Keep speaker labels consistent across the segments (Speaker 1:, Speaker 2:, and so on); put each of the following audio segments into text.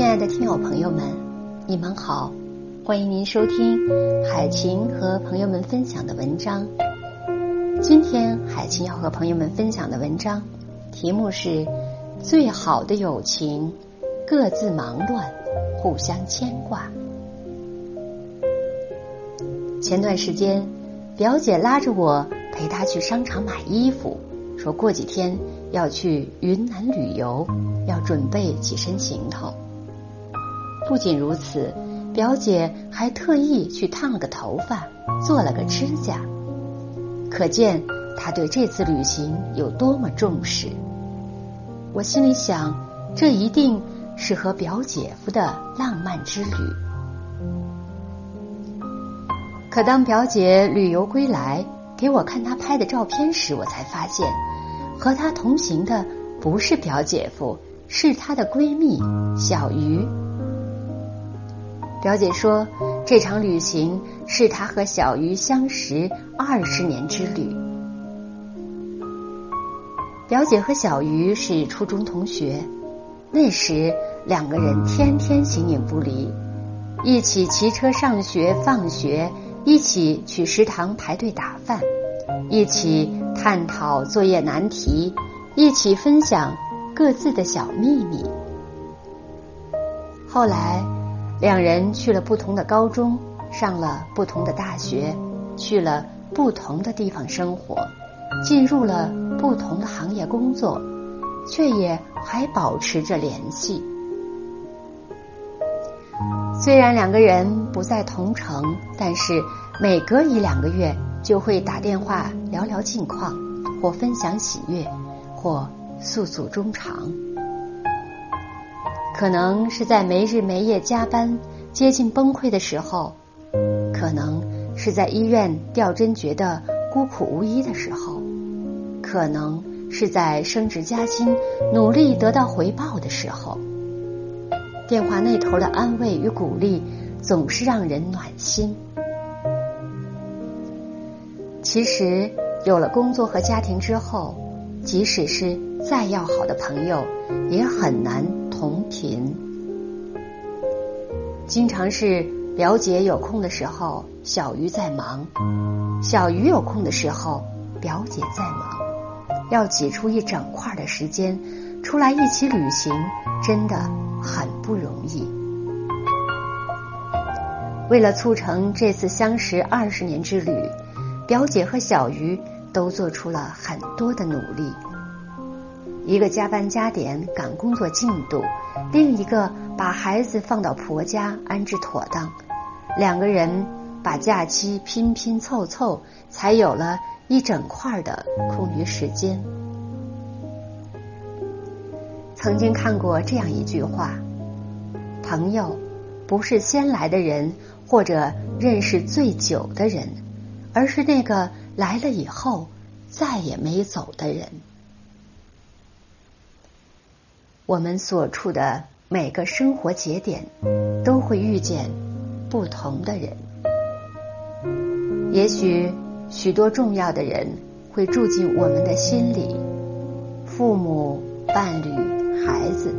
Speaker 1: 亲爱的听友朋友们，你们好，欢迎您收听海琴和朋友们分享的文章。今天海琴要和朋友们分享的文章题目是《最好的友情，各自忙乱，互相牵挂》。前段时间，表姐拉着我陪她去商场买衣服，说过几天要去云南旅游，要准备几身行头。不仅如此，表姐还特意去烫了个头发，做了个指甲，可见她对这次旅行有多么重视。我心里想，这一定是和表姐夫的浪漫之旅。可当表姐旅游归来，给我看她拍的照片时，我才发现，和她同行的不是表姐夫，是她的闺蜜小鱼。表姐说，这场旅行是她和小鱼相识二十年之旅。表姐和小鱼是初中同学，那时两个人天天形影不离，一起骑车上学放学，一起去食堂排队打饭，一起探讨作业难题，一起分享各自的小秘密。后来。两人去了不同的高中，上了不同的大学，去了不同的地方生活，进入了不同的行业工作，却也还保持着联系。虽然两个人不在同城，但是每隔一两个月就会打电话聊聊近况，或分享喜悦，或诉诉衷肠。可能是在没日没夜加班、接近崩溃的时候，可能是在医院吊针觉得孤苦无依的时候，可能是在升职加薪、努力得到回报的时候，电话那头的安慰与鼓励总是让人暖心。其实，有了工作和家庭之后，即使是再要好的朋友，也很难。同频，经常是表姐有空的时候，小鱼在忙；小鱼有空的时候，表姐在忙。要挤出一整块的时间出来一起旅行，真的很不容易。为了促成这次相识二十年之旅，表姐和小鱼都做出了很多的努力。一个加班加点赶工作进度，另一个把孩子放到婆家安置妥当，两个人把假期拼拼凑凑，才有了一整块的空余时间。曾经看过这样一句话：朋友不是先来的人，或者认识最久的人，而是那个来了以后再也没走的人。我们所处的每个生活节点，都会遇见不同的人。也许许多重要的人会住进我们的心里，父母、伴侣、孩子。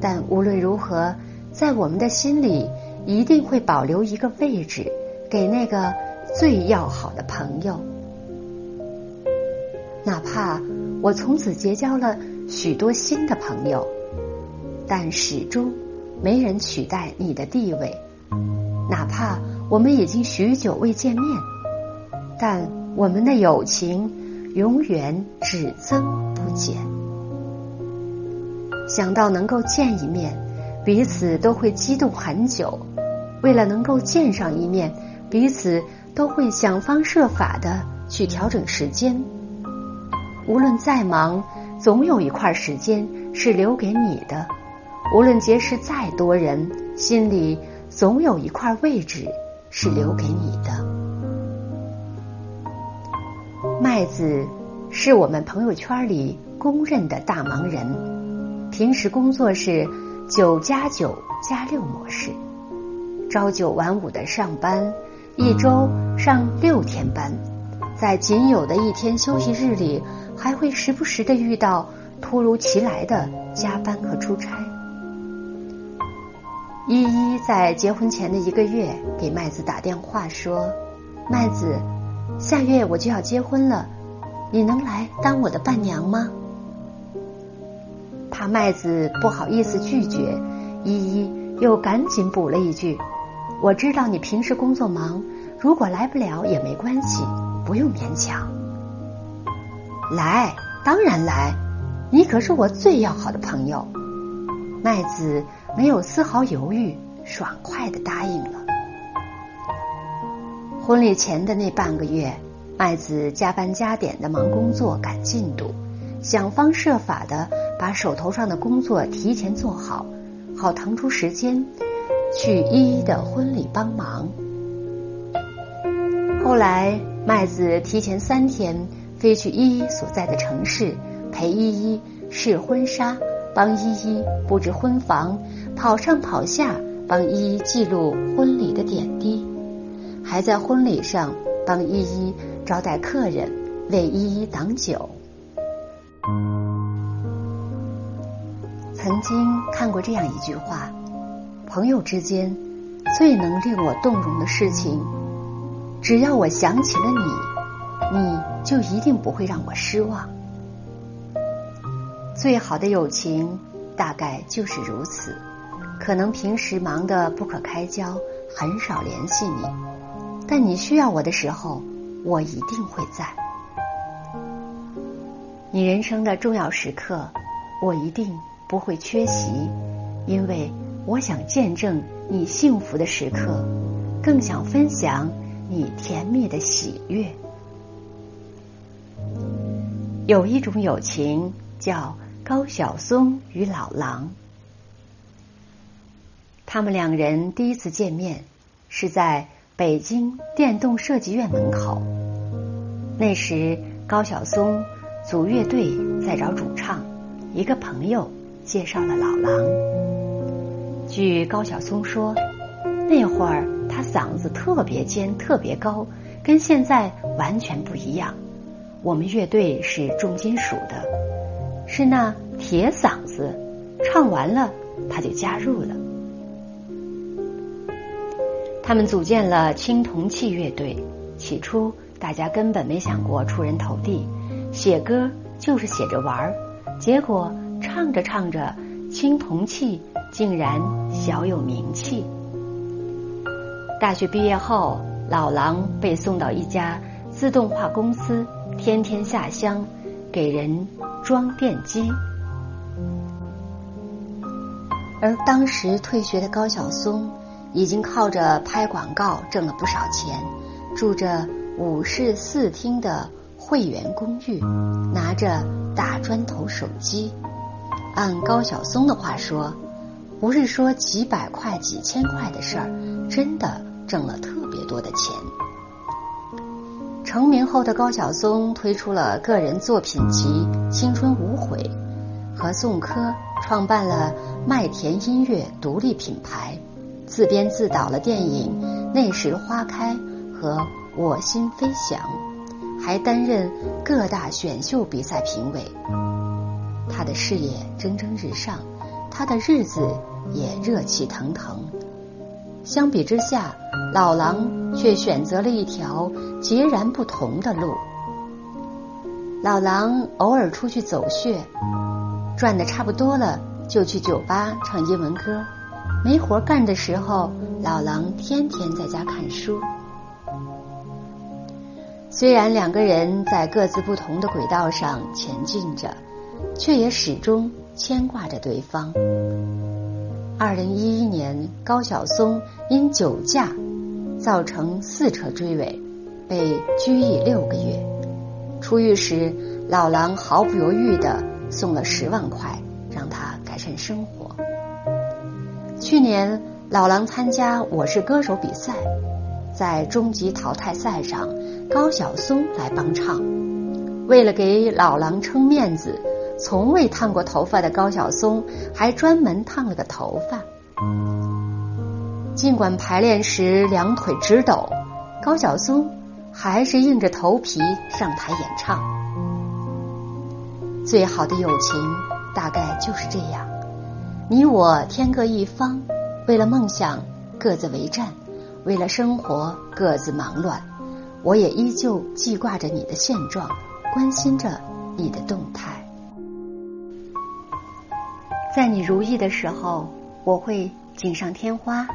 Speaker 1: 但无论如何，在我们的心里，一定会保留一个位置，给那个最要好的朋友。哪怕我从此结交了。许多新的朋友，但始终没人取代你的地位。哪怕我们已经许久未见面，但我们的友情永远只增不减。想到能够见一面，彼此都会激动很久。为了能够见上一面，彼此都会想方设法的去调整时间。无论再忙。总有一块时间是留给你的，无论结识再多人，心里总有一块位置是留给你的。麦子是我们朋友圈里公认的大忙人，平时工作是九加九加六模式，朝九晚五的上班，一周上六天班，在仅有的一天休息日里。还会时不时的遇到突如其来的加班和出差。依依在结婚前的一个月给麦子打电话说：“麦子，下月我就要结婚了，你能来当我的伴娘吗？”怕麦子不好意思拒绝，依依又赶紧补了一句：“我知道你平时工作忙，如果来不了也没关系，不用勉强。”来，当然来，你可是我最要好的朋友。麦子没有丝毫犹豫，爽快的答应了。婚礼前的那半个月，麦子加班加点的忙工作、赶进度，想方设法的把手头上的工作提前做好，好腾出时间去依依的婚礼帮忙。后来，麦子提前三天飞去依依所在的城市，陪依依试婚纱。帮依依布置婚房，跑上跑下帮依依记录婚礼的点滴，还在婚礼上帮依依招待客人，为依依挡酒。曾经看过这样一句话：朋友之间最能令我动容的事情，只要我想起了你，你就一定不会让我失望。最好的友情大概就是如此。可能平时忙得不可开交，很少联系你，但你需要我的时候，我一定会在。你人生的重要时刻，我一定不会缺席，因为我想见证你幸福的时刻，更想分享你甜蜜的喜悦。有一种友情叫。高晓松与老狼，他们两人第一次见面是在北京电动设计院门口。那时高晓松组乐队在找主唱，一个朋友介绍了老狼。据高晓松说，那会儿他嗓子特别尖、特别高，跟现在完全不一样。我们乐队是重金属的。是那铁嗓子，唱完了他就加入了。他们组建了青铜器乐队。起初大家根本没想过出人头地，写歌就是写着玩儿。结果唱着唱着，青铜器竟然小有名气。大学毕业后，老狼被送到一家自动化公司，天天下乡给人。装电机，而当时退学的高晓松已经靠着拍广告挣了不少钱，住着五室四厅的会员公寓，拿着大砖头手机。按高晓松的话说，不是说几百块、几千块的事儿，真的挣了特别多的钱。成名后的高晓松推出了个人作品集《青春无悔》，和宋柯创办了麦田音乐独立品牌，自编自导了电影《那时花开》和《我心飞翔》，还担任各大选秀比赛评委。他的事业蒸蒸日上，他的日子也热气腾腾。相比之下，老狼却选择了一条截然不同的路。老狼偶尔出去走穴，赚的差不多了，就去酒吧唱英文歌。没活干的时候，老狼天天在家看书。虽然两个人在各自不同的轨道上前进着，却也始终牵挂着对方。二零一一年，高晓松因酒驾造成四车追尾，被拘役六个月。出狱时，老狼毫不犹豫的送了十万块，让他改善生活。去年，老狼参加《我是歌手》比赛，在终极淘汰赛上，高晓松来帮唱。为了给老狼撑面子。从未烫过头发的高晓松还专门烫了个头发。尽管排练时两腿直抖，高晓松还是硬着头皮上台演唱。最好的友情大概就是这样，你我天各一方，为了梦想各自为战，为了生活各自忙乱，我也依旧记挂着你的现状，关心着你的动态。在你如意的时候，我会锦上添花；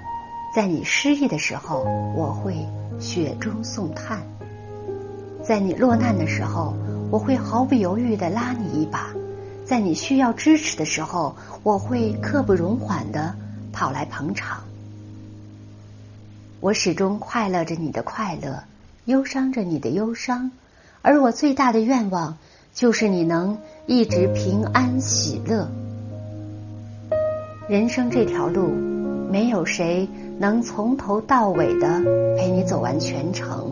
Speaker 1: 在你失意的时候，我会雪中送炭；在你落难的时候，我会毫不犹豫的拉你一把；在你需要支持的时候，我会刻不容缓的跑来捧场。我始终快乐着你的快乐，忧伤着你的忧伤，而我最大的愿望就是你能一直平安喜乐。人生这条路，没有谁能从头到尾的陪你走完全程，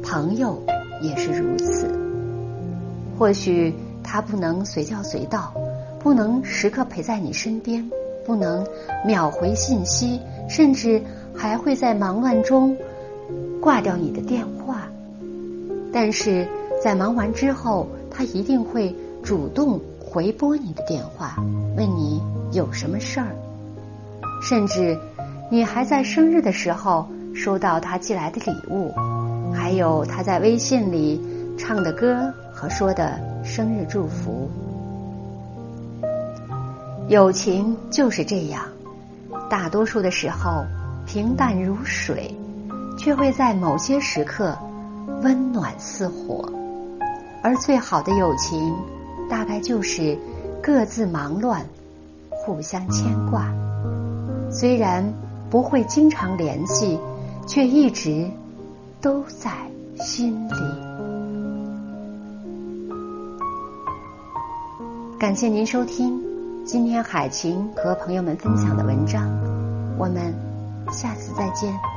Speaker 1: 朋友也是如此。或许他不能随叫随到，不能时刻陪在你身边，不能秒回信息，甚至还会在忙乱中挂掉你的电话。但是在忙完之后，他一定会主动回拨你的电话，问你。有什么事儿？甚至你还在生日的时候收到他寄来的礼物，还有他在微信里唱的歌和说的生日祝福。友情就是这样，大多数的时候平淡如水，却会在某些时刻温暖似火。而最好的友情，大概就是各自忙乱。互相牵挂，虽然不会经常联系，却一直都在心里。感谢您收听今天海晴和朋友们分享的文章，我们下次再见。